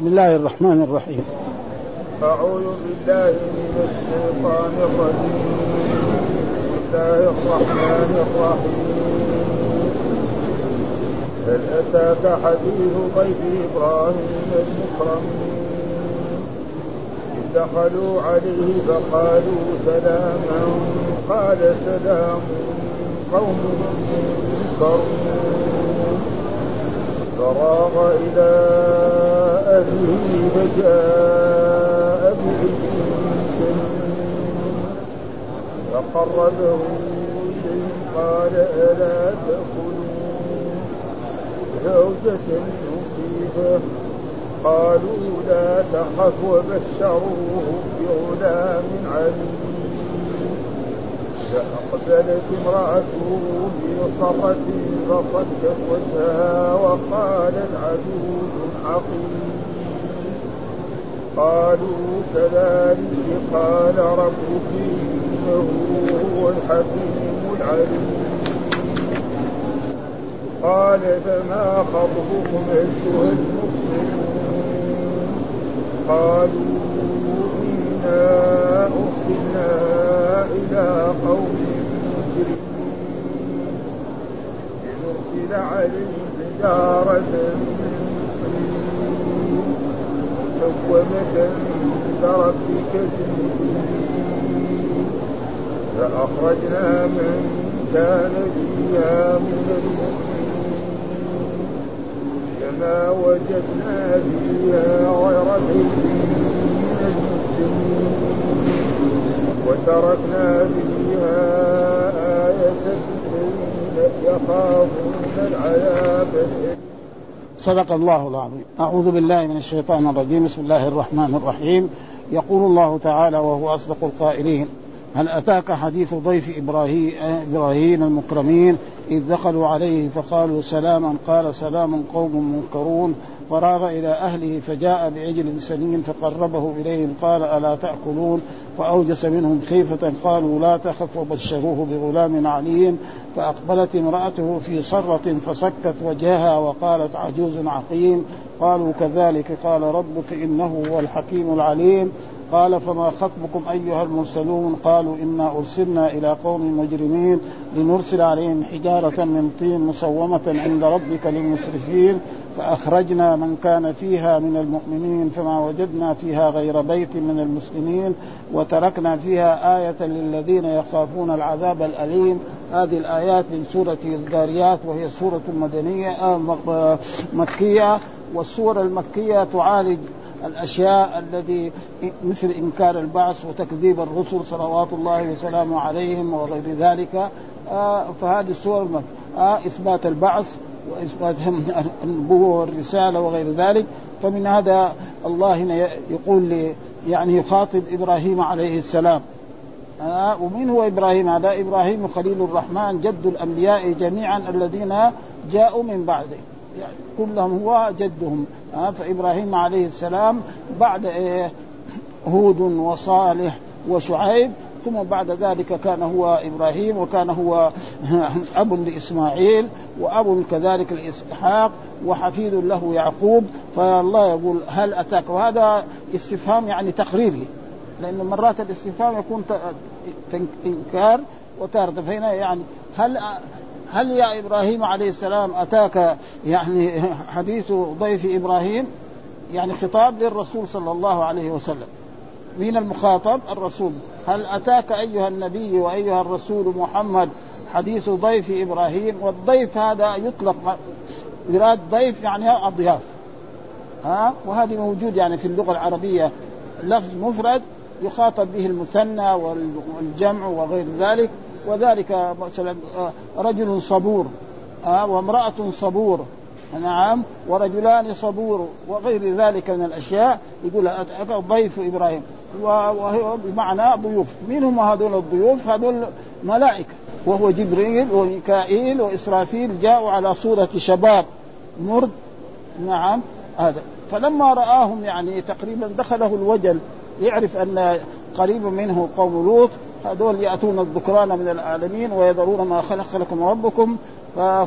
بسم الله الرحمن الرحيم. أعوذ بالله من الشيطان الرجيم. بسم الله الرحمن الرحيم. هل أتاك حديث ضيف إبراهيم المكرمين؟ دخلوا عليه فقالوا سلاما. قال سلام. قوم منكرون. فراغ إلى أهله فجاء بعجل فقربه إليهم قال ألا تأكلون زوجة مخيفة قالوا لا تخف وبشروه بغلام عليم فأقبلت امرأته في صرة فصدت وجهها وقالت عجوز عقيم. قالوا كذلك قال ربك إنه هو الحكيم العليم. قال فما خطبكم أيها المرسلون قالوا إنا أرسلنا إلى قوم مجرمين. لنرسل عليهم حجارة من مسومة عند ربك فأخرجنا من كان فيها من كما وجدنا فيها غير من المسلمين. وتركنا فيها آية يخافون العذاب. صدق الله العظيم. أعوذ بالله من الشيطان الرجيم. بسم الله الرحمن الرحيم. يقول الله تعالى وهو أصدق القائلين هل أتاك حديث ضيف إبراهيم, المكرمين إذ دخلوا عليه فقالوا سلاما قال سلام قوم منكرون. فراغ إلى أهله فجاء بعجل سمين فقربه إليهم قال ألا تأكلون فأوجس منهم خيفة قالوا لا تخف وبشروه بغلام عليم فأقبلت امرأته في صرة فسكت وجهها وقالت عجوز عقيم قالوا كذلك قال ربك إنه هو الحكيم العليم قال فما خطبكم أيها المرسلون؟ قالوا إنا أرسلنا إلى قوم مجرمين لنرسل عليهم حجارة من طين مسومة عند ربك للمسرفين فأخرجنا من كان فيها من المؤمنين فما وجدنا فيها غير بيت من المسلمين وتركنا فيها آية للذين يخافون العذاب الأليم. هذه الآيات من سورة الذاريات وهي سورة مدنية آه، مكية والسور المكية تعالج الأشياء الذي مثل إنكار البعث وتكذيب الرسل صلوات الله وسلامه عليهم وغير ذلك آه فهذه السور آه إثبات البعث وإثبات النبوة والرسالة وغير ذلك. فمن هذا الله هنا يقول لي يعني يخاطب إبراهيم عليه السلام. آه ومن هو إبراهيم؟ هذا إبراهيم خليل الرحمن جد الأنبياء جميعا الذين جاءوا من بعده. يعني كلهم هو جدهم. آه فإبراهيم عليه السلام بعد إيه هود وصالح وشعيب ثم بعد ذلك كان هو إبراهيم وكان هو أب لإسماعيل وأب كذلك لإسحاق وحفيد له يعقوب. فالله يقول هل أتاك؟ وهذا استفهام يعني تقريري لأن مرات الاستفهام يكون إنكار وتارة. فهنا يعني هل هل يا إبراهيم عليه السلام أتاك يعني حديث ضيف إبراهيم يعني خطاب للرسول صلى الله عليه وسلم؟ مين المخاطب الرسول. هل أتاك أيها النبي وأيها الرسول محمد حديث ضيف إبراهيم؟ والضيف هذا يطلق يراد ضيف يعني أضياف. ها؟ وهذه موجود يعني في اللغة العربية. لفظ مفرد يخاطب به المثنى والجمع وغير ذلك. وذلك مثلا آه، رجل صبور آه، وامرأة صبور نعم ورجلان صبور وغير ذلك من الأشياء يقول ضيف إبراهيم. وهو بمعنى ضيوف. من هم هذول الضيوف هذول ملائكة. وهو جبريل وميكائيل وإسرافيل جاءوا على صورة شباب مرد نعم هذا. فلما رآهم يعني تقريبا دخله الوجل يعرف أن قريب منه قوم لوط هذول يأتون الذكران من العالمين ويذرون ما خلق لكم ربكم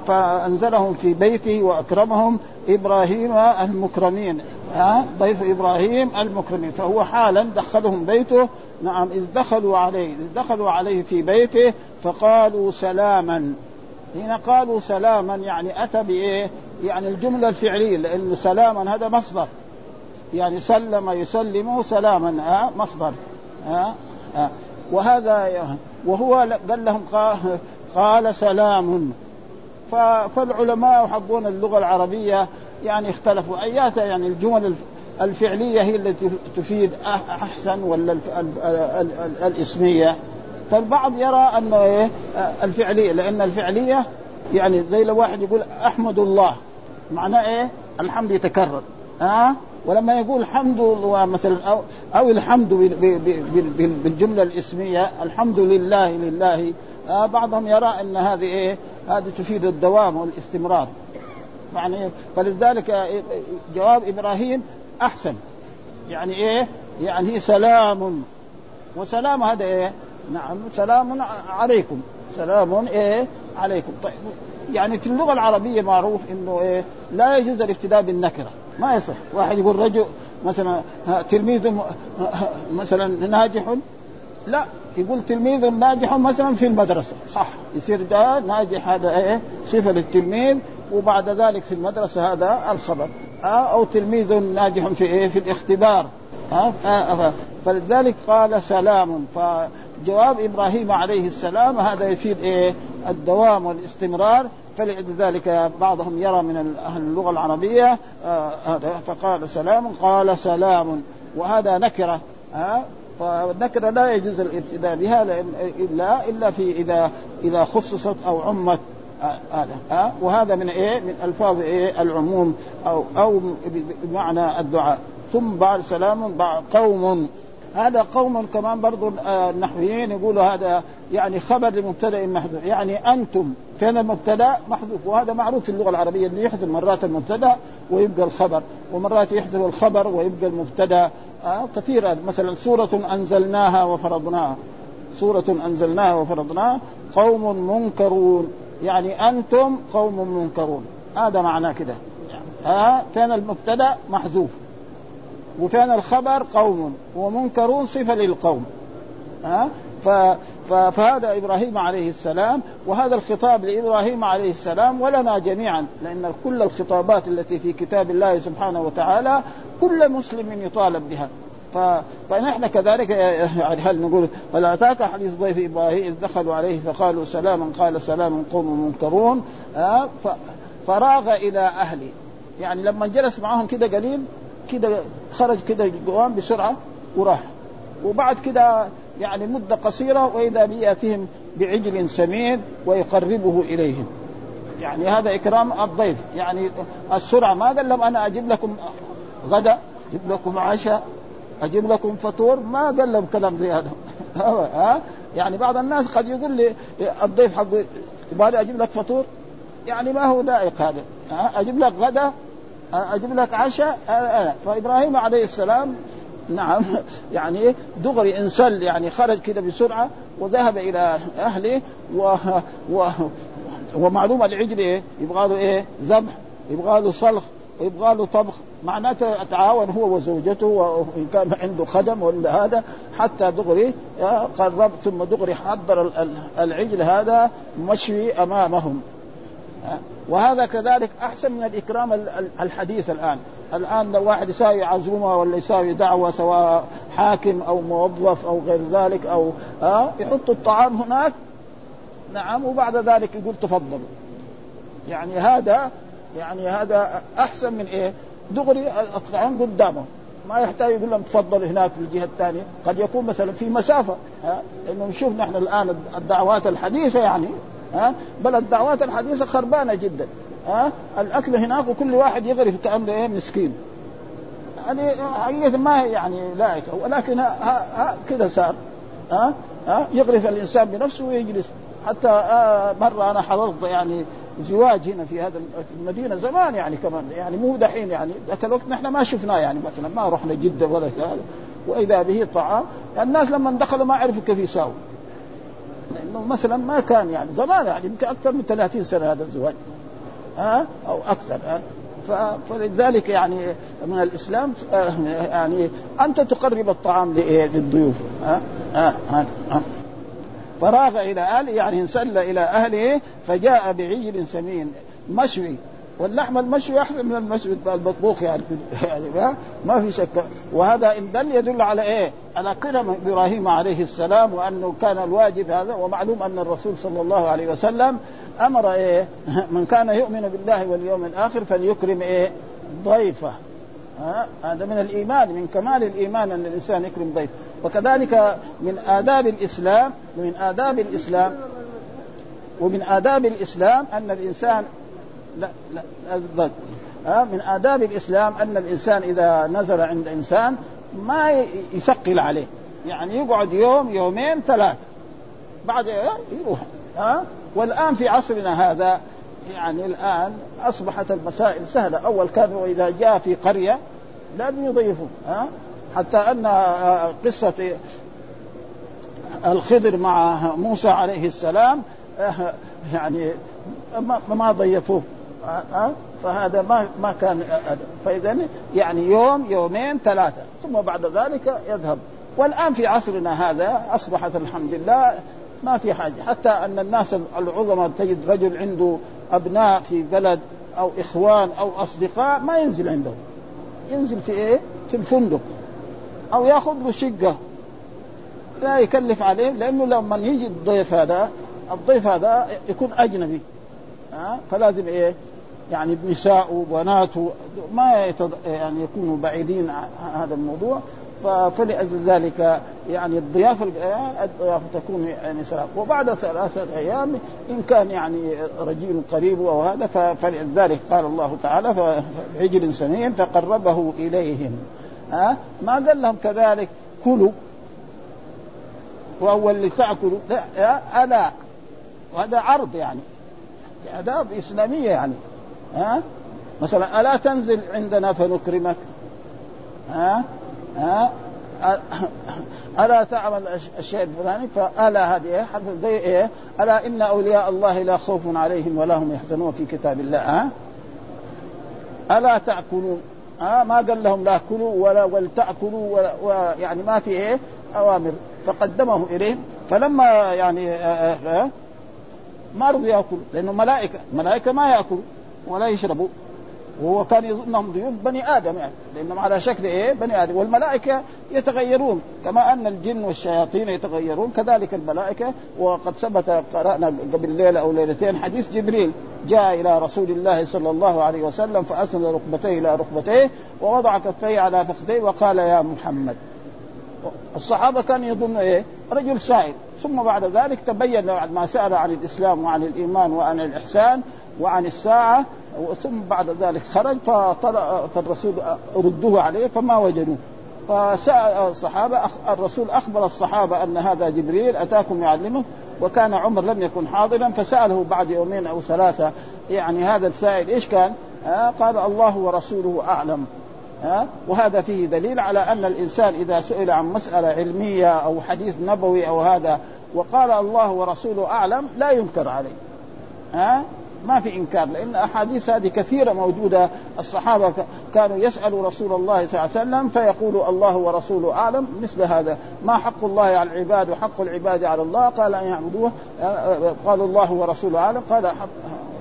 فأنزلهم في بيته وأكرمهم إبراهيم المكرمين. ها؟ ضيف إبراهيم المكرمين. فهو حالا دخلهم بيته. نعم إذ دخلوا عليه إذ دخلوا عليه في بيته فقالوا سلاما. هنا قالوا سلاما يعني أتى بإيه؟ يعني الجملة الفعلية لأنه سلاما هذا مصدر. يعني سلم يسلم سلاما ها؟ مصدر. ها, ها؟ وهذا وهو قال لهم قال سلام. فالعلماء يحبون اللغة العربية يعني اختلفوا. ايات يعني الجمل الفعلية هي التي تفيد أحسن ولا الإسمية. فالبعض يرى انه إيه الفعلية لأن الفعلية يعني زي لو واحد يقول أحمد الله. معناه إيه؟ الحمد يتكرر. ها؟ أه؟ ولما يقول الحمد مثلا أو أو الحمد بالجملة الإسمية الحمد لله لله آه بعضهم يرى إن هذه إيه؟ هذه تفيد الدوام والاستمرار يعني فلذلك جواب إبراهيم أحسن يعني إيه؟ يعني سلام وسلام هذا إيه؟ نعم سلام عليكم سلام إيه؟ عليكم طيب يعني في اللغة العربية معروف إنه إيه؟ لا يجوز الابتداء بالنكرة ما يصح. واحد يقول رجل مثلا تلميذ مثلا ناجح؟ لا. يقول تلميذ ناجح مثلا في المدرسة. صح. يصير ده ناجح هذا إيه؟ صفة للتلميذ. وبعد ذلك في المدرسة هذا الخبر. أو تلميذ ناجح في إيه؟ في الاختبار. فلذلك قال سلام. فجواب إبراهيم عليه السلام هذا يفيد إيه؟ الدوام والاستمرار. فلذلك بعضهم يرى من أهل اللغة العربية هذا فقال سلام قال سلام. وهذا نكرة ها؟ فالنكرة لا يجوز الابتداء بها إلا إلا في إذا إذا خصصت أو عمت هذا ها؟ وهذا من إيه؟ من ألفاظ إيه؟ العموم أو أو بمعنى الدعاء. ثم بعد سلام بعد قوم. هذا قوم كمان برضو النحويين يقولوا هذا يعني خبر لمبتدا محذوف يعني أنتم كان المبتدأ؟ محذوف. وهذا معروف في اللغة العربية إنه يحذف مرات المبتدأ ويبقى الخبر ومرات يحذف الخبر ويبقى المبتدأ. آه كثيرا مثلا سورة أنزلناها وفرضناها. سورة أنزلناها وفرضناها. قوم منكرون. يعني أنتم قوم منكرون. هذا معناه كده. ها آه كان المبتدأ؟ محذوف. وكان الخبر قوم ومنكرون صفة للقوم. ها؟ فهذا إبراهيم عليه السلام وهذا الخطاب لإبراهيم عليه السلام ولنا جميعا لأن كل الخطابات التي في كتاب الله سبحانه وتعالى كل مسلم يطالب بها. ف... فنحن كذلك يعني هل نقول فلا أتاك حديث ضيف إبراهيم إذ دخلوا عليه فقالوا سلاما قال سلام قوم منكرون. فراغ إلى أهله. يعني لما جلس معهم كده قليل كده خرج كده قوام بسرعة وراح. وبعد كده يعني مدة قصيرة وإذا بيأتيهم بعجل سمين ويقربه إليهم. يعني هذا إكرام الضيف. يعني السرعة ما قال لهم أنا أجيب لكم غدا أجيب لكم عشاء أجيب لكم فطور. ما قال لهم كلام زي هذا. ها؟ يعني بعض الناس قد يقول لي الضيف حقه يبغى أجيب لك فطور؟ يعني ما هو لائق هذا أجيب لك غدا أجيب لك عشاء فإبراهيم عليه السلام نعم يعني دغري انسل يعني خرج كده بسرعة وذهب إلى أهله و, و ومعلوم العجل إيه؟ يبغى له إيه؟ ذبح يبغى له صلخ ويبغى له طبخ معناته تعاون هو وزوجته وإن كان عنده خدم ولا هذا حتى دغري قرب ثم دغري حضر العجل هذا مشوي أمامهم وهذا كذلك أحسن من الإكرام الحديث الآن. الآن لو واحد يساوي عزومة ولا يساوي دعوة سواء حاكم أو موظف أو غير ذلك أو ها يحط الطعام هناك. نعم وبعد ذلك يقول تفضلوا. يعني هذا يعني هذا أحسن من إيه؟ دغري الطعام قدامه. ما يحتاج يقول لهم تفضلوا هناك في الجهة الثانية. قد يكون مثلا في مسافة ها لأنه نشوف نحن الآن الدعوات الحديثة يعني. ها؟ بل الدعوات الحديثة خربانة جدا ها؟ الأكل هناك وكل واحد يغرف كأنه إيه مسكين. يعني حقيقة ما هي يعني لائقه ولكن كذا صار ها؟ ها؟ يغرف الإنسان بنفسه ويجلس. حتى آه مرة أنا حضرت يعني زواج هنا في هذا المدينة زمان يعني كمان يعني مو دحين يعني ذاك الوقت نحن ما شفناه يعني مثلا ما رحنا جدة ولا هذا وإذا به طعام الناس لما دخلوا ما عرفوا كيف يساووا. لأنه مثلا ما كان يعني زمان يعني يمكن أكثر من 30 سنة هذا الزواج. ها؟ أو أكثر ها؟ فلذلك يعني من الإسلام آه، يعني أنت تقرب الطعام للضيوف ها؟ ها؟ ها؟ فراغ إلى أهله يعني انسل إلى أهله فجاء بعجل سمين مشوي. واللحم المشوي أحسن من المشوي المطبوخ يعني يعني ما في شك وهذا إن دل يدل على إيه؟ على كرم إبراهيم عليه السلام وأنه كان الواجب هذا ومعلوم أن الرسول صلى الله عليه وسلم أمر إيه؟ من كان يؤمن بالله واليوم الآخر فليكرم إيه؟ ضيفه هذا من الإيمان من كمال الإيمان أن الإنسان يكرم ضيفه وكذلك من آداب الإسلام من آداب الإسلام ومن آداب الإسلام أن الإنسان لا لا, لا من آداب الإسلام أن الإنسان إذا نزل عند إنسان ما يثقل عليه. يعني يقعد يوم يومين ثلاثة بعد يروح. ها والآن في عصرنا هذا يعني الآن أصبحت المسائل سهلة. أول كانوا إذا جاء في قرية لازم يضيفوا ها حتى أن قصة الخضر مع موسى عليه السلام يعني ما ضيفوه. فهذا ما ما كان فاذا يعني يوم يومين ثلاثة. ثم بعد ذلك يذهب. والآن في عصرنا هذا أصبحت الحمد لله ما في حاجة. حتى أن الناس العظماء تجد رجل عنده أبناء في بلد أو إخوان أو أصدقاء ما ينزل عندهم. ينزل في إيه؟ في الفندق. أو يأخذ له شقه لا يكلف عليه لأنه لما يجي الضيف هذا الضيف هذا يكون أجنبي. ها؟ فلازم إيه؟ يعني نساء وبناته ما يتض... يعني يكونوا بعيدين عن هذا الموضوع فلذلك يعني الضيافة الضيافة تكون يعني سلام وبعد ثلاثة أيام إن كان يعني رجل قريب أو هذا فلذلك قال الله تعالى فعجل سمين فقربه إليهم. ها؟ ما قال لهم كذلك؟ كلوا. واول لتاكلوا لا ألا. وهذا عرض يعني. آداب إسلامية يعني. ها؟ مثلا ألا تنزل عندنا فنكرمك؟ ها؟ ها؟ ألا تعمل الشيء الفلاني؟ فألا هذه إيه؟ حرف زي إيه؟ ألا إن أولياء الله لا خوف عليهم ولا هم يحزنون في كتاب الله. ها؟ ألا تأكلون ها؟ ما قال لهم لا كلوا ولا ولتأكلوا ولا, ولا يعني ما في إيه؟ أوامر. فقدمه إليهم. فلما يعني آآ آآ ما رضوا يأكلوا لأنه ملائكة ملائكة ما يأكلوا. ولا يشربوا. وهو كان يظنهم ضيوف بني آدم يعني. لأنهم على شكل إيه؟ بني آدم. والملائكة يتغيرون. كما أن الجن والشياطين يتغيرون. كذلك الملائكة. وقد ثبت قرأنا قبل ليلة أو ليلتين حديث جبريل. جاء إلى رسول الله صلى الله عليه وسلم فأسند ركبتيه إلى ركبتيه ووضع كفيه على فخذيه وقال يا محمد. الصحابة كانوا يظنوا إيه؟ رجل سائل. ثم بعد ذلك تبين بعد ما سأل عن الإسلام وعن الإيمان وعن الإحسان. وعن الساعة ثم بعد ذلك خرج فطلع فالرسول ردوه عليه فما وجدوه. فسأل الصحابة الرسول أخبر الصحابة أن هذا جبريل أتاكم يعلمه وكان عمر لم يكن حاضرا فسأله بعد يومين أو ثلاثة يعني هذا السائل إيش كان؟ آه قال الله ورسوله أعلم. آه وهذا فيه دليل على أن الإنسان إذا سئل عن مسألة علمية أو حديث نبوي أو هذا وقال الله ورسوله أعلم لا ينكر عليه. ها آه ما في إنكار لأن أحاديث هذه كثيرة موجودة. الصحابة كانوا يسألوا رسول الله صلى الله عليه وسلم فيقول الله ورسوله أعلم مثل هذا. ما حق الله على العباد وحق العباد على الله؟ قال أن يعبدوه قال الله ورسوله أعلم. قال حق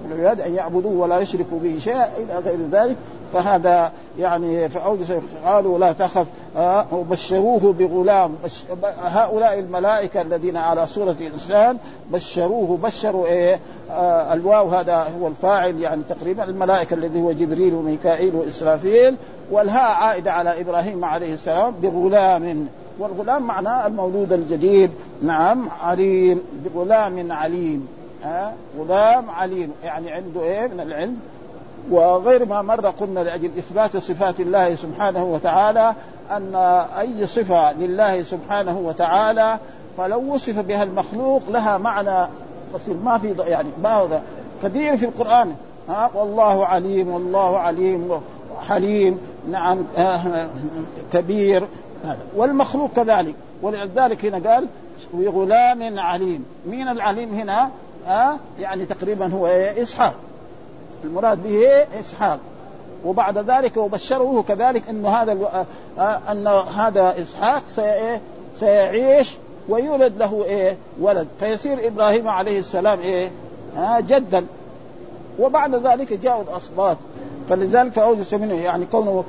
العباد أن يعبدوه ولا يشركوا به شيئا إلى غير ذلك فهذا يعني فأوجس قالوا لا تخف آه وبشروه بغلام بش هؤلاء الملائكة الذين على صورة إنسان بشروه بشروا إيه؟ آه الواو هذا هو الفاعل يعني تقريبا الملائكة الذي هو جبريل وميكائيل وإسرافيل والهاء عائدة على إبراهيم عليه السلام بغلام والغلام معناه المولود الجديد نعم عليم بغلام عليم. ها؟ غلام عليم يعني عنده إيه؟ من العلم. وغير ما مر قلنا لأجل إثبات صفات الله سبحانه وتعالى أن أي صفة لله سبحانه وتعالى فلو وصف بها المخلوق لها معنى بسيط. ما في يعني ما كثير في القرآن. ها؟ والله عليم والله عليم حليم نعم كبير. والمخلوق كذلك. ولذلك هنا قال بغلام عليم. مين العليم هنا؟ آه؟ يعني تقريبا هو إيه؟ إسحاق. المراد به إسحاق. وبعد ذلك وبشره كذلك إنه هذا ألو... آه ان هذا إسحاق سي... سيعيش ويولد له إيه؟ ولد. فيصير إبراهيم عليه السلام إيه؟ آه جدا. وبعد ذلك جاءوا الاسباط فلذلك فاوجس منه يعني كونه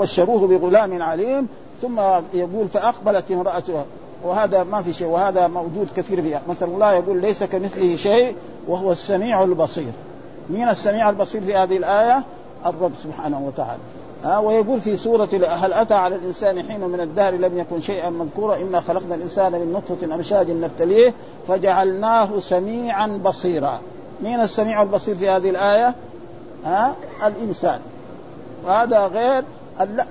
بشروه بغلام عليم ثم يقول فأقبلت امرأته. وهذا ما في شيء وهذا موجود كثير فيها. مثلا الله يقول ليس كمثله شيء وهو السميع البصير. مين السميع البصير في هذه الآية؟ الرب سبحانه وتعالى. ها ويقول في سورة هل أتى على الإنسان حين من الدهر لم يكن شيئا مذكورا؟ إنا خلقنا الإنسان من نطفة أمشاج نبتليه فجعلناه سميعا بصيرا. مين السميع البصير في هذه الآية؟ ها الإنسان. وهذا غير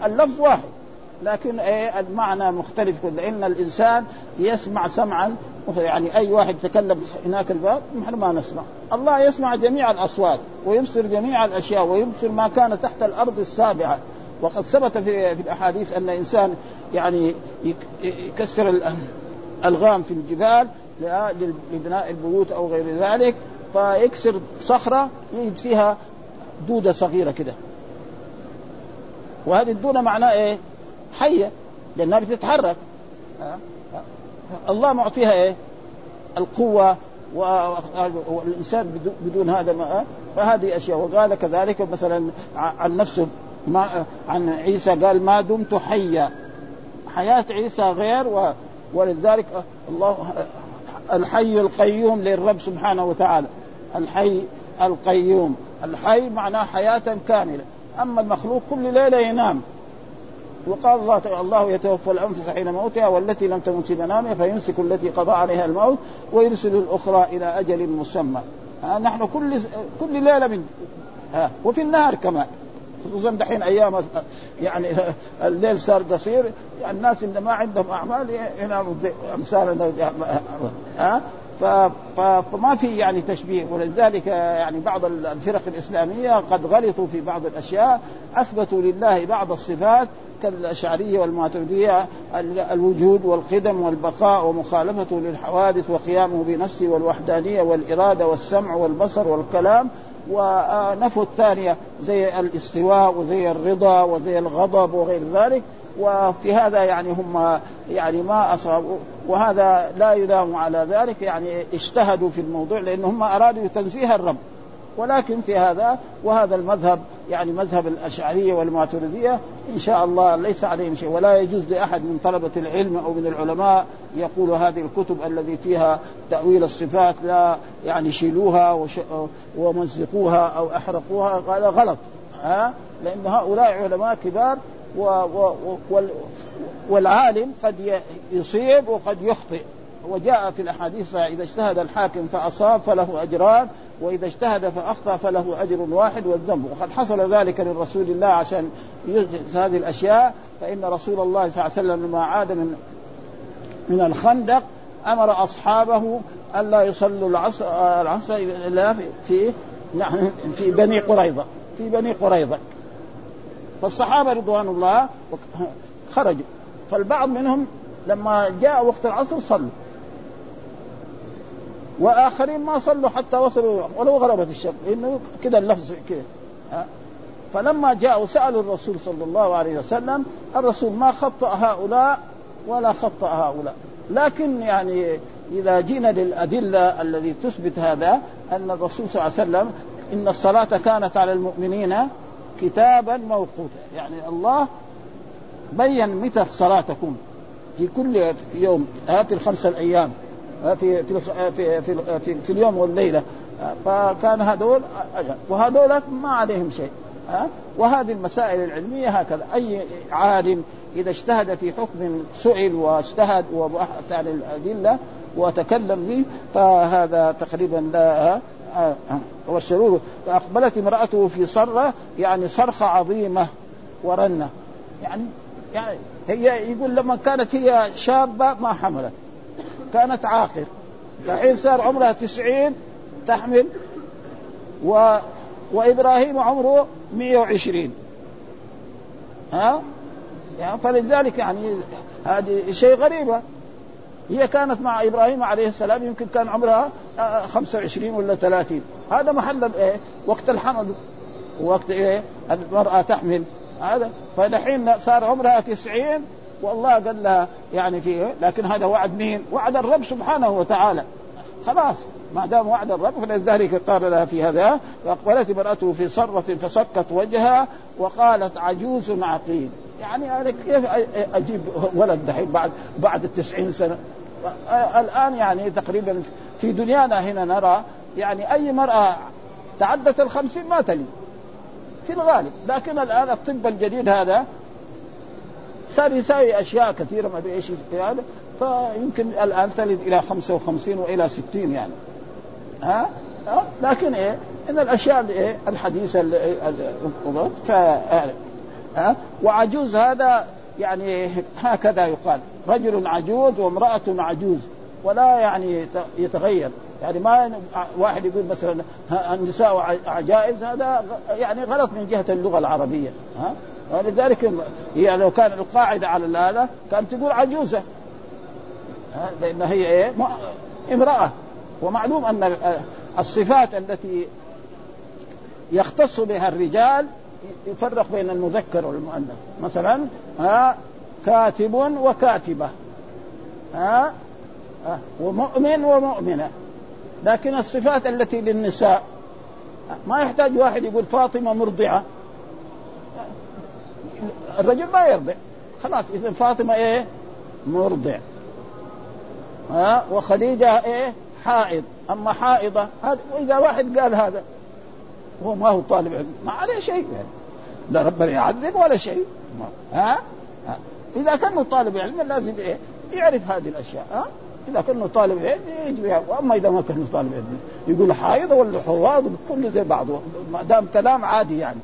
اللفظ واحد. لكن إيه المعنى مختلف. لأن الإنسان يسمع سمعا يعني أي واحد يتكلم هناك الباب نحن ما نسمع. الله يسمع جميع الأصوات ويبصر جميع الأشياء ويبصر ما كان تحت الأرض السابعة. وقد ثبت في في الأحاديث أن انسان يعني يكسر الغام في الجبال لبناء البيوت أو غير ذلك فيكسر صخرة يجد فيها دودة صغيرة كده. وهذه الدودة معناه إيه؟ حية لأنها بتتحرك. الله معطيها إيه؟ القوة والإنسان بدون هذا ما فهذه أشياء. وقال كذلك مثلا عن نفسه ما عن عيسى قال ما دمت حيا. حياة عيسى غير و ولذلك الله الحي القيوم للرب سبحانه وتعالى. الحي القيوم. الحي معناه حياة كاملة. أما المخلوق كل ليلة ينام. وقال الله الله يتوفى الأنفس حين موتها والتي لم تمت في منامها فيمسك التي قضى عليها الموت ويرسل الأخرى إلى أجل مسمى. نحن كل كل ليلة من ها وفي النهار كمان خصوصا دحين أيام يعني الليل صار قصير يعني الناس اللي ما عندهم أعمال يناموا أمثالنا ها فما في يعني تشبيه. ولذلك يعني بعض الفرق الإسلامية قد غلطوا في بعض الأشياء أثبتوا لله بعض الصفات كالأشعرية والماتريديه الوجود والقدم والبقاء ومخالفته للحوادث وقيامه بنفسه والوحدانية والإرادة والسمع والبصر والكلام. ونفوا الثانية زي الاستواء وزي الرضا وزي الغضب وغير ذلك. وفي هذا يعني هم يعني ما أصابوا وهذا لا يلام على ذلك. يعني اجتهدوا في الموضوع لأن هم أرادوا تنزيه الرب. ولكن في هذا وهذا المذهب يعني مذهب الأشعرية والماتريدية إن شاء الله ليس عليهم شيء. ولا يجوز لأحد من طلبة العلم أو من العلماء يقول هذه الكتب الذي فيها تأويل الصفات لا يعني شيلوها ومزقوها أو أحرقوها قال غلط. ها؟ لأن هؤلاء علماء كبار و و و والعالم قد يصيب وقد يخطئ. وجاء في الأحاديث إذا اجتهد الحاكم فأصاب فله أجران وإذا اجتهد فأخطأ فله أجر واحد والذنب. وقد حصل ذلك للرسول الله عشان يحدث هذه الأشياء فإن رسول الله صلى الله عليه وسلم لما عاد من من الخندق أمر أصحابه الا يصلوا العصر العصر إلا في يعني في بني قريظة في بني قريظة. فالصحابة رضوان الله خرجوا. فالبعض منهم لما جاء وقت العصر صلوا. وآخرين ما صلوا حتى وصلوا ولو غربت الشمس. لأنه كذا اللفظ كذا فلما جاءوا سألوا الرسول صلى الله عليه وسلم الرسول ما خطأ هؤلاء ولا خطأ هؤلاء. لكن يعني إذا جينا للأدلة الذي تثبت هذا أن الرسول صلى الله عليه وسلم إن الصلاة كانت على المؤمنين كتابا موقوتا. يعني الله بين متى الصلاه تكون في كل يوم هات الخمسة الأيام. في في في في, في, في اليوم والليلة. فكان هذول وهذول ما عليهم شيء. وهذه المسائل العلمية هكذا. أي عالم إذا اجتهد في حكم سئل واجتهد وبحث عن الأدلة وتكلم به فهذا تقريبا لا والشرور فأقبلت امرأته في صرة يعني صرخة عظيمة ورنة. يعني يعني هي يقول لما كانت هي شابة ما حملت. كانت عاقر. الحين صار عمرها تسعين تحمل و وإبراهيم عمره 120 ها؟ يعني فلذلك يعني هذه شيء غريبة. هي كانت مع إبراهيم عليه السلام يمكن كان عمرها 25 ولا 30 هذا محل إيه؟ وقت الحمل ووقت إيه؟ المرأة تحمل. هذا. فدحين صار عمرها تسعين والله قال لها يعني في إيه؟ لكن هذا وعد مين؟ وعد الرب سبحانه وتعالى. خلاص. ما دام وعد الرب فلذلك قال لها في هذا واقبلت امرأته في صرة فسكت وجهها وقالت عجوز عقيم يعني أنا كيف أجيب ولد دحين بعد بعد التسعين سنة؟ الآن يعني تقريبا في دنيانا هنا نرى يعني أي مرأة تعدت الخمسين ما تلد في الغالب. لكن الآن الطب الجديد هذا صار يساوي أشياء كثيرة ما أدري إيش هذا. فيمكن الآن تلد إلى 55 وإلى 60 يعني. ها؟ أه؟ لكن إيه؟ إن الأشياء الايه الحديثه ف ها؟ وعجوز هذا يعني هكذا يقال. رجل عجوز وامرأة عجوز. ولا يعني يتغير. يعني ما واحد يقول مثلا النساء عجائز هذا يعني غلط من جهة اللغة العربية. ها؟ ولذلك هي لو كان القاعدة على هذا كانت تقول عجوزة. لأن هي إيه؟ امرأة. ومعلوم أن الصفات التي يختص بها الرجال يفرق بين المذكر والمؤنث. مثلا ها كاتب وكاتبة. ها ومؤمن ومؤمنة. لكن الصفات التي للنساء ما يحتاج واحد يقول فاطمة مرضعة. الرجل ما يرضع. خلاص اذا فاطمة إيه؟ مرضع. ها؟ وخديجة إيه؟ حائض. أما حائضة هذا وإذا واحد قال هذا هو ما هو طالب علم. ما عليه شيء يعني. لا ربنا يعذب ولا شيء. ها؟, ها؟ إذا كان طالب علم لازم إيه؟ يعرف هذه الأشياء. ها؟ إذا كان طالب علم يجي وأما إذا ما كان طالب علم يقول حائض ولا حواض كله زي بعضه ما دام كلام عادي يعني.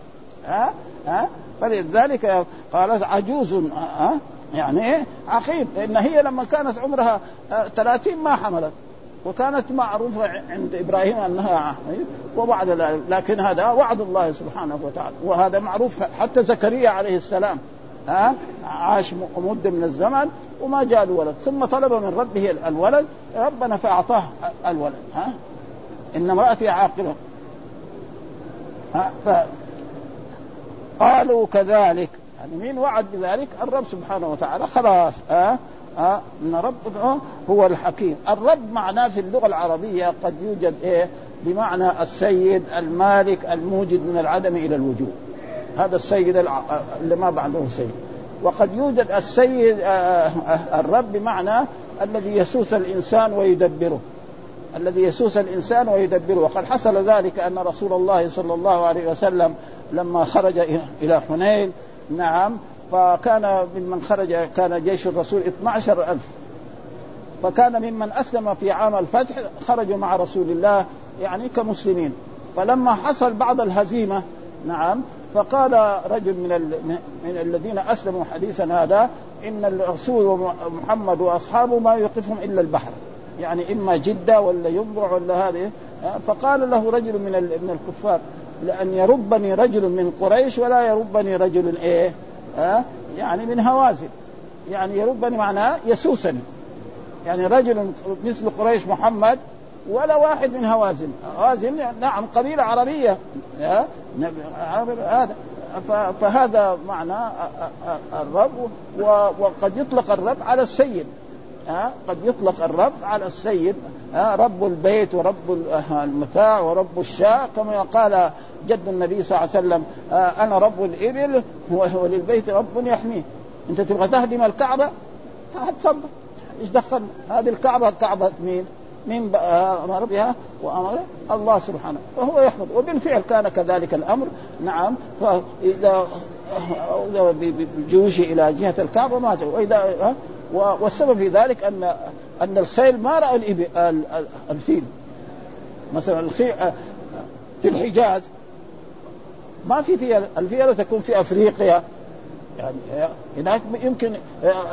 ها؟ ها؟ فلذلك قالت عجوز ها يعني إيه؟ عقيم. لأن هي لما كانت عمرها 30 ما حملت. وكانت معروفة عند إبراهيم أنها وبعد لكن هذا وعد الله سبحانه وتعالى. وهذا معروف حتى زكريا عليه السلام ها عاش مدة من الزمن وما جاء الولد. ثم طلب من ربه الولد ربنا فأعطاه الولد ها إن امرأتي عاقلة. ها. قالوا كذلك. يعني مين وعد بذلك؟ الرب سبحانه وتعالى. خلاص ها ها إن رب هو الحكيم. الرب معناه في اللغة العربية قد يوجد إيه؟ بمعنى السيد المالك الموجد من العدم إلى الوجود. هذا السيد اللي ما بعده سيد. وقد يوجد السيد الرب بمعنى الذي يسوس الإنسان ويدبره. الذي يسوس الإنسان ويدبره. وقد حصل ذلك أن رسول الله صلى الله عليه وسلم لما خرج إلى حنين نعم فكان ممن خرج كان جيش الرسول 12 ألف. فكان ممن أسلم في عام الفتح خرجوا مع رسول الله يعني كمسلمين. فلما حصل بعض الهزيمة نعم فقال رجل من من الذين أسلموا حديثا هذا إن الرسول ومحمد وأصحابه ما يوقفهم إلا البحر. يعني إما جدة ولا ينبع ولا هذه. فقال له رجل من من الكفار لأن يربني رجل من قريش ولا يربني رجل إيه؟ ها؟ يعني من هوازن. يعني يربني معناه يسوسني. يعني رجل مثل قريش محمد ولا واحد من هوازن. هوازن نعم قبيلة عربية. هذا فهذا معنى الرب وقد يطلق الرب على السيد. ها؟ قد يطلق الرب على السيد. ها؟ رب البيت ورب المتاع ورب الشاء كما قال جد النبي صلى الله عليه وسلم أنا رب الإبل وللبيت رب يحميه. أنت تبغى تهدم الكعبة؟ تفضل إيش دخل؟ هذه الكعبة كعبة مين؟ مين أمر بها وأمر الله سبحانه. وهو يحمد. وبالفعل كان كذلك الأمر. نعم. فإذا بجيوشه إلى جهة الكعبة مات وإذا والسبب في ذلك أن أن الخيل ما رأى الفيل. مثلا الخيل في الحجاز ما في فيها الفيلة تكون في أفريقيا يعني هناك يمكن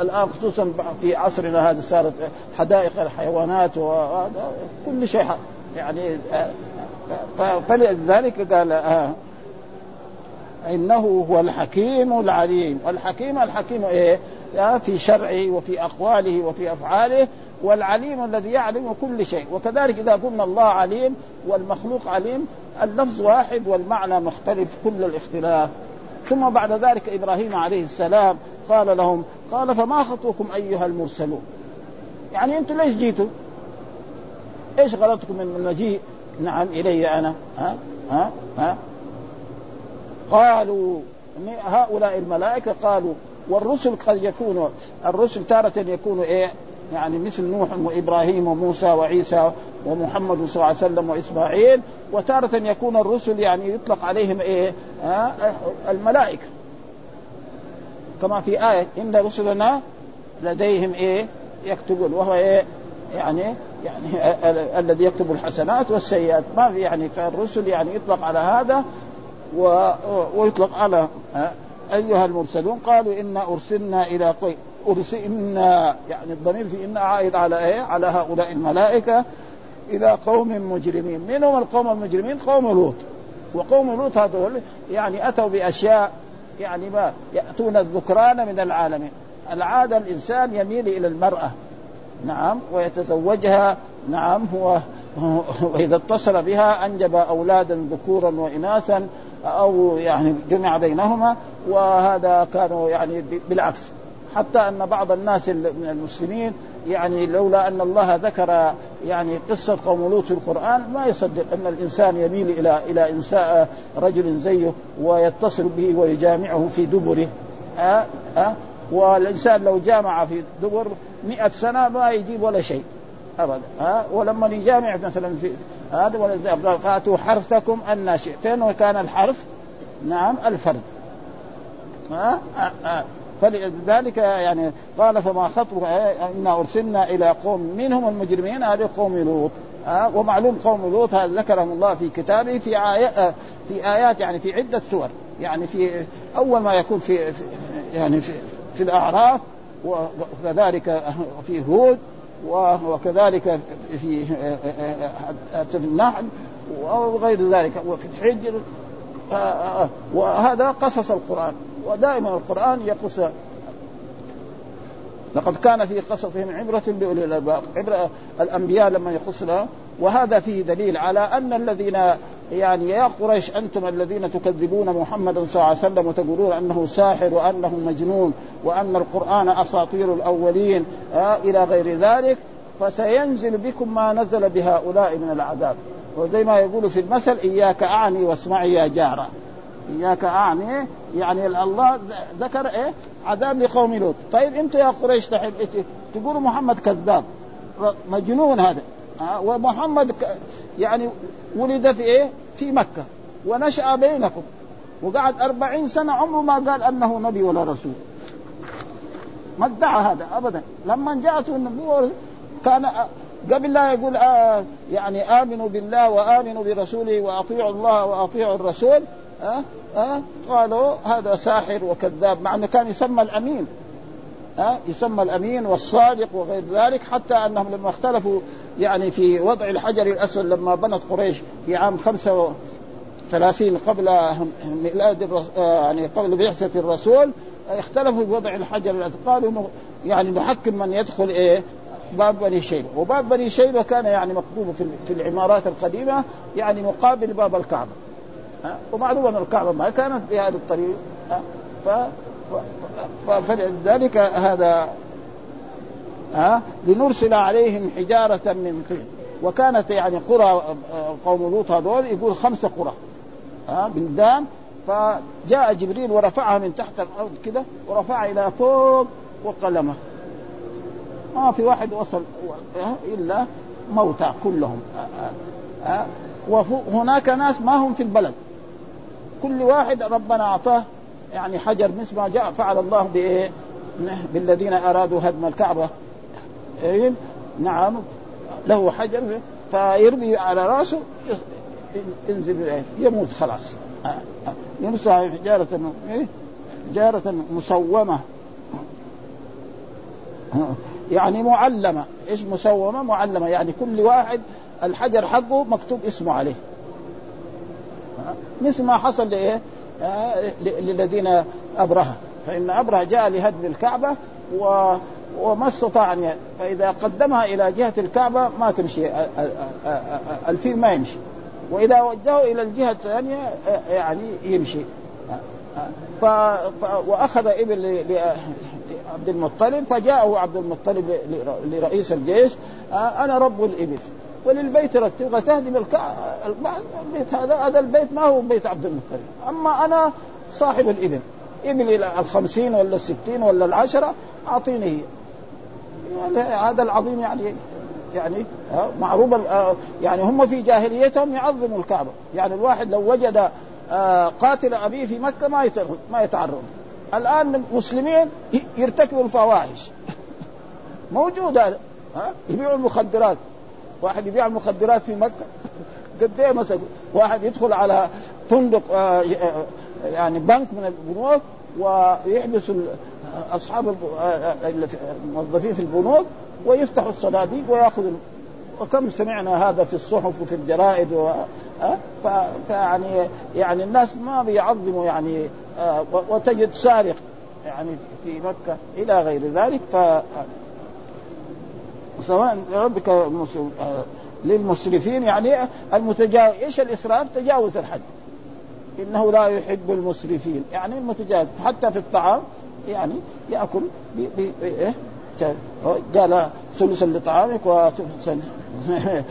الآن خصوصا في عصرنا هذا صارت حدائق الحيوانات وكل شيء يعني فلذلك قال آه إنه هو الحكيم العليم. والحكيم الحكيم إيه؟ في شرعه وفي أقواله وفي أفعاله والعليم الذي يعلم كل شيء. وكذلك إذا قلنا الله عليم والمخلوق عليم اللفظ واحد والمعنى مختلف كل الاختلاف. ثم بعد ذلك إبراهيم عليه السلام قال لهم قال فما خطوكم أيها المرسلون؟ يعني أنتم ليش جيتوا؟ إيش غلطكم من المجيء نعم إلي أنا. ها؟ ها؟ ها؟ قالوا هؤلاء الملائكة قالوا والرسل قد يكونوا الرسل تارة يكونوا إيه؟ يعني مثل نوح وإبراهيم وموسى وعيسى ومحمد صلى الله عليه وسلم وإسماعيل وتارة يكون الرسل يعني يطلق عليهم إيه؟ آه الملائكة. كما في آية إن رسلنا لديهم إيه؟ يكتبون وهو إيه؟ يعني يعني الذي يكتب الحسنات والسيئات. ما في يعني فالرسل يعني يطلق على هذا ويطلق على أيها المرسلون. قالوا إنا أرسلنا إلى قوم ارسلنا يعني الضمير في إن عائد على إيه؟ على هؤلاء الملائكة إلى قوم مجرمين، من هم القوم المجرمين؟ قوم لوط. وقوم لوط هذول يعني أتوا بأشياء يعني ما يأتون الذكران من العالمين، العادة الإنسان يميل إلى المرأة. نعم ويتزوجها. نعم هو واذا اتصل بها أنجب أولادا ذكورا وإناثا أو يعني جمع بينهما وهذا كانوا يعني بالعكس. حتى أن بعض الناس من المسلمين يعني لولا أن الله ذكر يعني قصة قوم لوط في القرآن ما يصدق أن الإنسان يميل إلى إلى إنساء رجل زيه ويتصل به ويجامعه في دبره. أه؟ أه؟ والإنسان لو جامع في دبر مئة سنة ما يجيب ولا شيء أبدا. ها ولما يجامع مثلا في هذا فاتوا حرثكم ان وكان الحرث نعم الفرد. ها فلذلك يعني قال فما خطبك؟ إنا أرسلنا إلى قوم منهم المجرمين هذه قوم لوط؟ ومعلوم قوم لوط هذا ذكرهم الله في كتابه في آيات في آيات يعني في عدة سور. يعني في أول ما يكون في, في يعني في, في الأعراف وكذلك في هود وكذلك في في النحل وغير ذلك وفي الحجر. وهذا قصص القرآن. ودائما القرآن يقص. لقد كان في قصصهم عبرة بأولي الألباب. عبرة الأنبياء لما يقصنا. وهذا فيه دليل على أن الذين يعني يا قريش أنتم الذين تكذبون محمدا صلى الله عليه وسلم وتقولون أنه ساحر وأنه مجنون وأن القرآن أساطير الأولين آه إلى غير ذلك. فسينزل بكم ما نزل بهؤلاء من العذاب. وزي ما يقول في المثل إياك أعني واسمعي يا جارة. إياك أعني يعني الله ذكر إيه؟ عذاب لقوم لوط. طيب أنتم يا قريش تحب تقولوا محمد كذاب. مجنون هذا. ومحمد يعني ولد في إيه؟ في مكة. ونشأ بينكم. وقعد أربعين سنة عمره ما قال أنه نبي ولا رسول. ما ادعى هذا أبدا. لما جاءته النبوة كان قبل لا يقول آه يعني آمنوا بالله وآمنوا برسوله وأطيعوا الله وأطيعوا الرسول أه أه قالوا هذا ساحر وكذاب مع أنه كان يسمى الأمين. أه يسمى الأمين والصادق وغير ذلك حتى أنهم لما اختلفوا يعني في وضع الحجر الأسود لما بنت قريش في عام 35 قبل ميلاد يعني قبل بعثة الرسول اختلفوا في وضع الحجر الأسود. قالوا يعني نحكم من يدخل إيه؟ باب بني شيبة. وباب بني شيبة كان يعني مكتوب في العمارات القديمة يعني مقابل باب الكعبة. ومعلوم أن الكعبة ما كانت بهذا الطريق ف فلذلك هذا ها؟ لنرسل عليهم حجارة من طين. وكانت يعني قرى قوم لوط هذول يقول خمسة قرى ها؟ بلدان فجاء جبريل ورفعها من تحت الأرض كده ورفعها إلى فوق وقلمه ما في واحد وصل إلا موتى كلهم وهناك ناس ما هم في البلد. كل واحد ربنا أعطاه يعني حجر مثل ما جاء فعل الله بإيه؟ بالذين أرادوا هدم الكعبة. إيه؟ نعم له حجر فيرمي على رأسه ينزل يموت خلاص. يمسح حجارة إيه؟ حجارة مسومة. يعني معلمة إيش مسومة معلمة. يعني كل واحد الحجر حقه مكتوب اسمه عليه. مثل ما حصل لإيه؟ للذين ابرهه فإن أبرهة جاء لهدم الكعبة و وما استطاع أن فإذا قدمها إلى جهة الكعبة ما تمشي الفيل ما يمشي. وإذا وجهه إلى الجهة الثانية آه، يعني يمشي. ف... ف... وأخذ إبل لعبد المطلب فجاءه عبد المطلب لرئيس الجيش أنا رب الإبل. وللبيت رتب. تهدم الكعبة البيت هذا هذا البيت ما هو بيت عبد المطلب. أما أنا صاحب الإبل. إبل الخمسين ولا الستين ولا العشرة أعطيني. هي يعني هذا العظيم يعني يعني معروف يعني هم في جاهليتهم يعظموا الكعبة. يعني الواحد لو وجد قاتل أبيه في مكة ما ما يتعرض. الآن المسلمين يرتكبوا الفواحش. موجود هذا ها يبيعوا المخدرات. واحد يبيع المخدرات في مكة. قد إيه مثلا واحد يدخل على فندق آه، آه، يعني بنك من البنوك ويحبس أصحاب آه، الموظفين في البنوك ويفتحوا الصناديق ويأخذ وكم سمعنا هذا في الصحف وفي الجرائد و... فيعني يعني الناس ما بيعظموا يعني وتجد سارق يعني في مكة إلى غير ذلك ف سواء ربك للمسرفين يعني المتجاوز إيش الإسراف؟ تجاوز الحد إنه لا يحب المسرفين يعني المتجاوز حتى في الطعام يعني يأكل بي بي إيه؟ قال ثلثا لطعامك وثلثا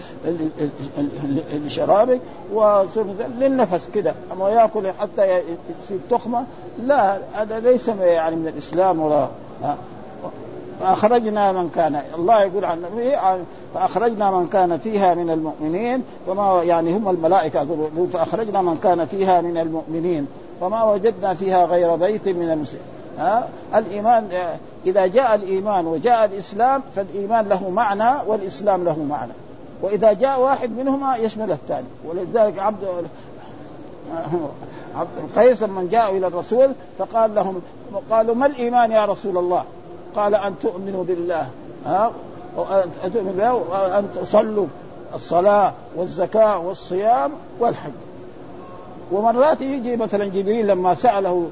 لشرابك وثلثا للنفس كده أما يأكل حتى يصير تخمة لا هذا ليس يعني من الإسلام ولا فأخرجنا من كان الله يقول عن النبي فأخرجنا من كان فيها من المؤمنين وما يعني هم الملائكة يقول فأخرجنا من كان فيها من المؤمنين وما وجدنا فيها غير بيت من المسلمين ها؟ الإيمان إذا جاء الإيمان وجاء الإسلام فالإيمان له معنى والإسلام له معنى. وإذا جاء واحد منهما يشمل الثاني. ولذلك عبد عبد القيس لما جاءوا إلى الرسول فقال لهم قالوا ما الإيمان يا رسول الله؟ قال أن تؤمنوا بالله. ها؟ وان تؤمنوا بالله وأن تصلوا الصلاة والزكاة والصيام والحج. ومرات يجي مثلا جبريل لما سأله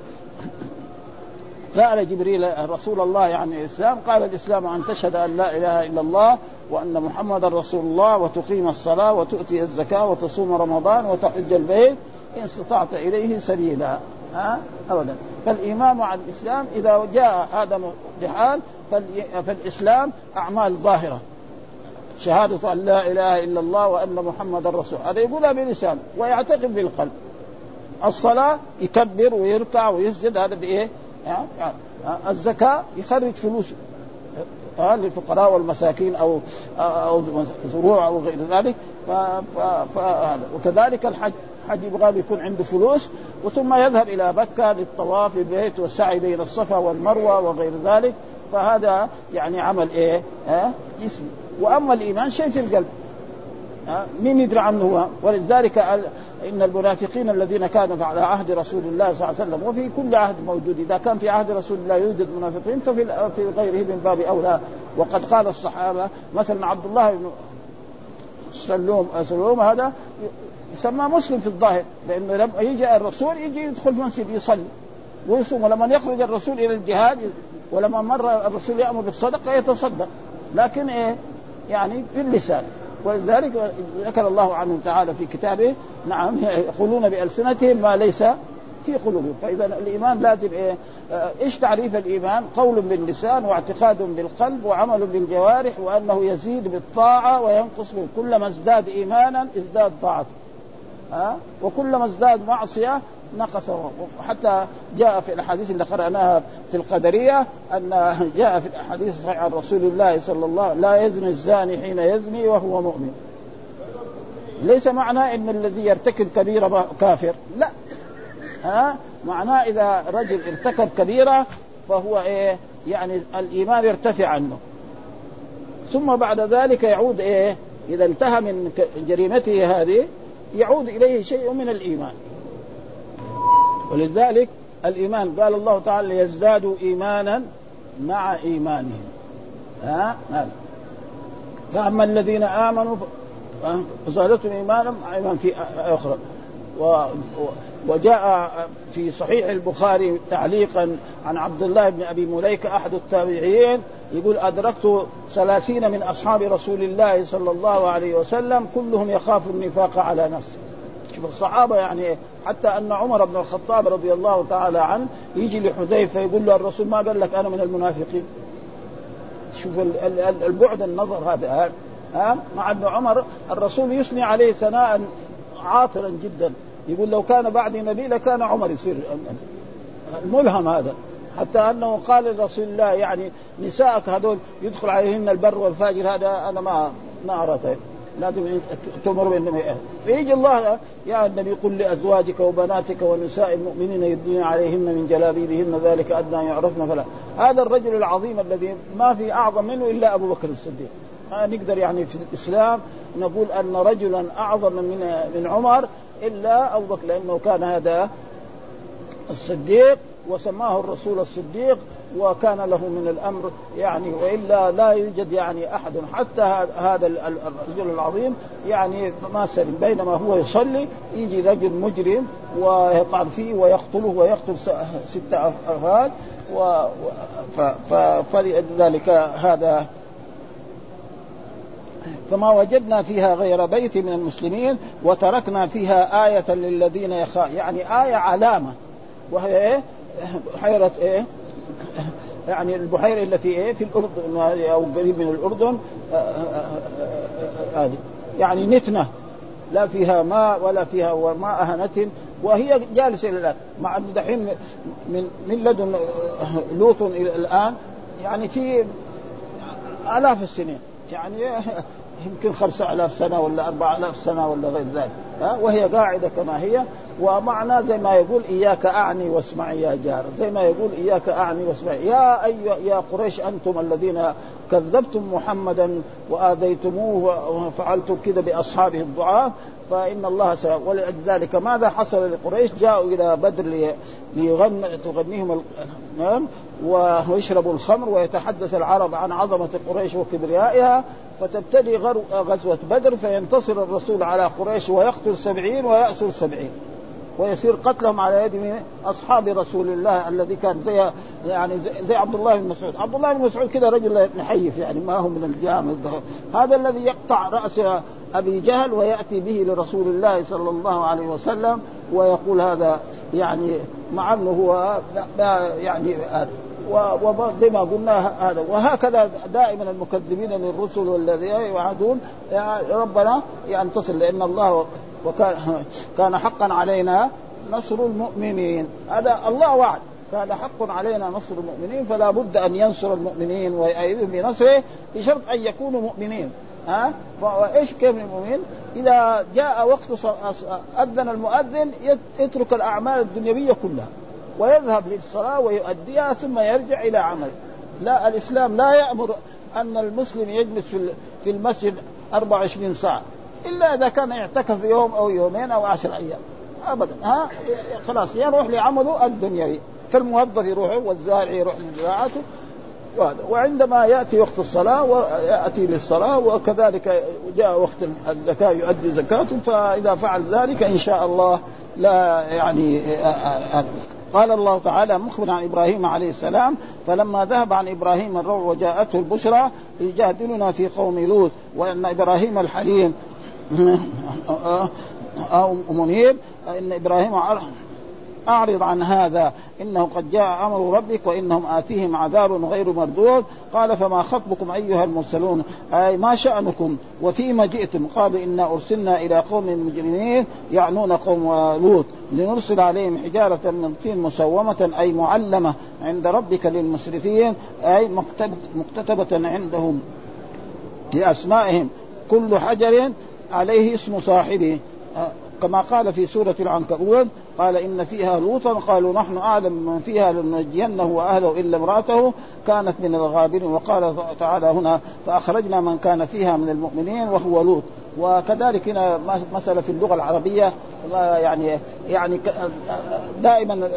سأل جبريل رسول الله يعني الإسلام قال الإسلام أن تشهد أن لا إله إلا الله وأن محمدا رسول الله وتقيم الصلاة وتؤتي الزكاة وتصوم رمضان وتحج البيت إن استطعت إليه سبيلا. ها؟ أبدا. فالإيمان مع الإسلام إذا جاء هذا بحال فالإسلام أعمال ظاهرة. شهادة أن لا إله إلا الله وأن محمدا رسول هذا يقولها بلسان ويعتقد بالقلب. الصلاة يكبر ويركع ويسجد هذا بإيه؟ الزكاة يخرج فلوسه للفقراء والمساكين أو أو زروع أو غير ذلك. ف... ف... ف... وكذلك الحج. الحج يبغى يكون عنده فلوس وثم يذهب إلى مكة للطواف بالبيت والسعي بين الصفا والمروة وغير ذلك فهذا يعني عمل إيه؟ ها؟ جسمي وأما الإيمان شيء في القلب ها؟ مين يدري عنه ولذلك إن المنافقين الذين كانوا على عهد رسول الله صلى الله عليه وسلم وفي كل عهد موجود إذا كان في عهد رسول الله يوجد منافقين ففي في غيره من باب أولى وقد قال الصحابة مثلا عبد الله بن سلوم سلوم هذا يسمى مسلم في الظاهر لأنه لما يجي الرسول يجي يدخل في المسجد يصلي. ويصوم ولما يخرج الرسول إلى الجهاد ولما مر الرسول يأمر بالصدقه يتصدق. لكن إيه؟ يعني باللسان ولذلك ذكر الله عنهم تعالى في كتابه نعم يقولون بألسنتهم ما ليس في قلوبهم. فإذا الإيمان لازم إيه؟ إيش تعريف الإيمان؟ قول باللسان واعتقاد بالقلب وعمل بالجوارح وأنه يزيد بالطاعة وينقص كلما ازداد إيمانا ازداد طاعته. ها؟ وكلما ازداد معصية نقص وحتى جاء في الأحاديث اللي قرأناها في القدرية أن جاء في الأحاديث الصحيحة عن رسول الله صلى الله عليه وسلم لا يزني الزاني حين يزني وهو مؤمن. ليس معناه إن الذي يرتكب كبيرة كافر. لا. ها؟ معناه إذا رجل ارتكب كبيرة فهو إيه؟ يعني الإيمان يرتفع عنه. ثم بعد ذلك يعود إيه؟ إذا انتهى من جريمته هذه يعود إليه شيء من الإيمان. ولذلك الإيمان قال الله تعالى ليزدادوا إيمانا مع إيمانهم. ها؟ هذا فأما الذين آمنوا فزادتهم إيمانا مع إيمان في أخرى و وجاء في صحيح البخاري تعليقا عن عبد الله بن أبي مليكة أحد التابعين يقول أدركت ثلاثين من أصحاب رسول الله صلى الله عليه وسلم كلهم يخاف النفاق على نفسه. شوف الصحابة يعني حتى أن عمر بن الخطاب رضي الله تعالى عنه يجي لحذيفة يقول له الرسول ما قال لك أنا من المنافقين؟ شوف البعد النظر هذا ها؟ مع ابن عمر الرسول يثني عليه ثناء عاطلا جدا. يقول لو كان بعدي نبي لكان عمر يصير الملهم هذا. حتى أنه قال لرسول الله يعني نسائك هذول يدخل عليهن البر والفاجر هذا أنا ما ما أرى طيب. لازم تمر بالنبي فيجي الله يا النبي قل لأزواجك وبناتك ونساء المؤمنين يدين عليهن من جلابيبهن ذلك أدنى يعرفن فلا. هذا الرجل العظيم الذي ما في أعظم منه إلا أبو بكر الصديق. ما نقدر يعني في الإسلام نقول أن رجلا أعظم من من عمر إلا ابو بكر لأنه كان هذا الصديق وسماه الرسول الصديق وكان له من الأمر يعني وإلا لا يوجد يعني أحد حتى هذا الرجل العظيم يعني ما سلم بينما هو يصلي يجي رجل مجرم ويطعن فيه ويقتله ويقتل ستة افراد و فلذلك هذا فما وجدنا فيها غير بيت من المسلمين وتركنا فيها آية للذين يخاف يعني آية علامة وهي إيه؟ بحيرة إيه؟ يعني البحيرة التي إيه؟ في الأردن أو قريب من الأردن آه، آه، آه، هذه يعني نتنة لا فيها ماء ولا فيها ماء هنة وهي جالسة إلى الآن مع أن دحين من من لدن لوط إلى الآن يعني في آلاف السنين يعني يمكن خمسة آلاف سنة ولا أربعة آلاف سنة ولا غير ذلك ها؟ وهي قاعدة كما هي ومعنى زي ما يقول إياك أعني واسمعي يا جار زي ما يقول إياك أعني واسمعي. يا أي يا قريش أنتم الذين كذبتم محمدا وآذيتموه وفعلتم كذا بأصحابه الضعاف فإن الله سي... ولذلك ماذا حصل لقريش؟ جاءوا إلى بدر ليغن تغنيهم ويشربوا الخمر ويتحدث العرب عن عظمة قريش وكبريائها فتبتدي غزوة بدر فينتصر الرسول على قريش ويقتل سبعين ويأسر سبعين. ويصير قتلهم على يد أصحاب رسول الله الذي كان زي يعني زي, عبد الله بن مسعود، عبد الله بن مسعود كذا رجل نحيف يعني ما هو من الجامد هذا الذي يقطع رأس أبي جهل ويأتي به لرسول الله صلى الله عليه وسلم ويقول هذا يعني مع أنه هو يعني وزي ما قلنا هذا. وهكذا دائما المكذبين للرسل والذين يوعدون ربنا تصل لأن الله وكان كان حقا علينا نصر المؤمنين. هذا الله وعد. كان حق علينا نصر المؤمنين فلا بد أن ينصر المؤمنين ويأيدهم بنصره بشرط أن يكونوا مؤمنين. ها؟ فإيش كيف المؤمنين؟ إذا جاء وقت أذن المؤذن يترك الأعمال الدنيوية كلها. ويذهب للصلاة ويؤديها ثم يرجع إلى عمله لا الإسلام لا يأمر أن المسلم يجلس في المسجد 24 ساعة إلا إذا كان يعتكف يوم أو يومين أو عشر أيام. ابدا. ها؟ خلاص يروح لعمله الدنيوي. فالموظف يروح والزارع يروح لزراعته وهذا. وعندما يأتي وقت الصلاة ويأتي للصلاة وكذلك جاء وقت الزكاة يؤدي زكاته فإذا فعل ذلك إن شاء الله لا يعني قال الله تعالى مخبرا عن إبراهيم عليه السلام فلما ذهب عن إبراهيم الروع وجاءته البشرى يجادلنا في قوم لوط وإن إبراهيم الحليم أو منيب إن إبراهيم أعرض عن هذا. إنه قد جاء أمر ربك وإنهم آتيهم عذاب غير مردود. قال فما خطبكم أيها المرسلون؟ أي ما شأنكم؟ وفيما جئتم؟ قالوا إنا أرسلنا إلى قوم مجرمين يعنون قوم لوط لنرسل عليهم حجارة من طين مسومة أي معلمة عند ربك للمسرفين أي مكتتبة عندهم لأسمائهم. كل حجر عليه اسم صاحبه. آه، كما قال في سورة العنكبوت قال إن فيها لوطا قالوا نحن أعلم من فيها لننجينه وأهله إلا امرأته كانت من الغابرين. وقال تعالى هنا فأخرجنا من كان فيها من المؤمنين وهو لوط. وكذلك هنا مسألة في اللغة العربية يعني يعني دائما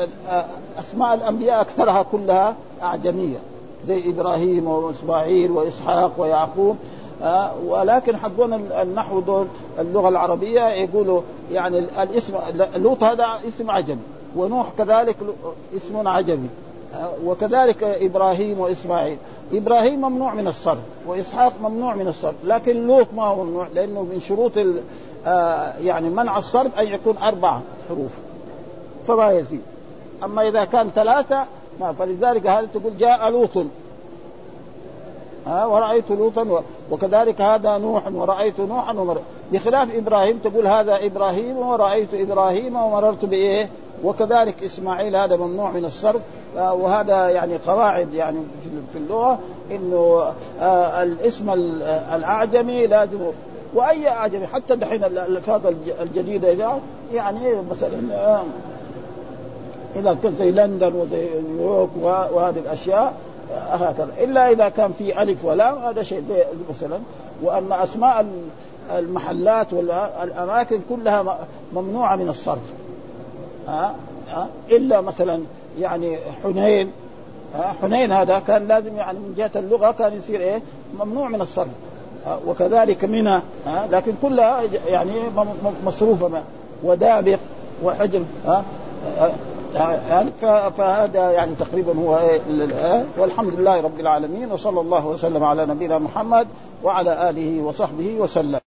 أسماء الأنبياء أكثرها كلها أعجمية زي إبراهيم وإسماعيل وإسحاق ويعقوب. آه ولكن حقون النحو دول اللغة العربية يقولوا يعني الاسم لوط هذا اسم عجمي ونوح كذلك اسم عجمي. آه وكذلك إبراهيم وإسماعيل. إبراهيم ممنوع من الصرف وإسحاق ممنوع من الصرف لكن لوط ما هو ممنوع لأنه من شروط آه يعني منع الصرف أن يكون أربع حروف. فما يزيد أما إذا كان ثلاثة ما فلذلك هذا تقول جاء لوط. ها ورأيت لوطا وكذلك هذا نوح ورأيت نوحا ومر... بخلاف إبراهيم تقول هذا إبراهيم ورأيت إبراهيم ومررت بإيه؟ وكذلك إسماعيل هذا ممنوع من الصرف آه، وهذا يعني قواعد يعني في اللغة إنه آه الاسم الأعجمي لازم وأي أعجمي حتى دحين الألفاظ الجديدة يعني مثلا آه، إذا كنت زي لندن وزي نيويورك وهذه الأشياء هكذا إلا إذا كان في ألف ولام هذا شيء مثلا. وأن أسماء المحلات والاماكن كلها ممنوعة من الصرف. ها؟ ها؟ إلا مثلا يعني حنين. حنين هذا كان لازم يعني من جهة اللغة كان يصير إيه؟ ممنوع من الصرف. وكذلك منى. لكن كلها يعني مصروفة. ودابق وحجر. فهذا يعني تقريبا هو إيه والحمد لله رب العالمين وصلى الله وسلم على نبينا محمد وعلى آله وصحبه وسلم.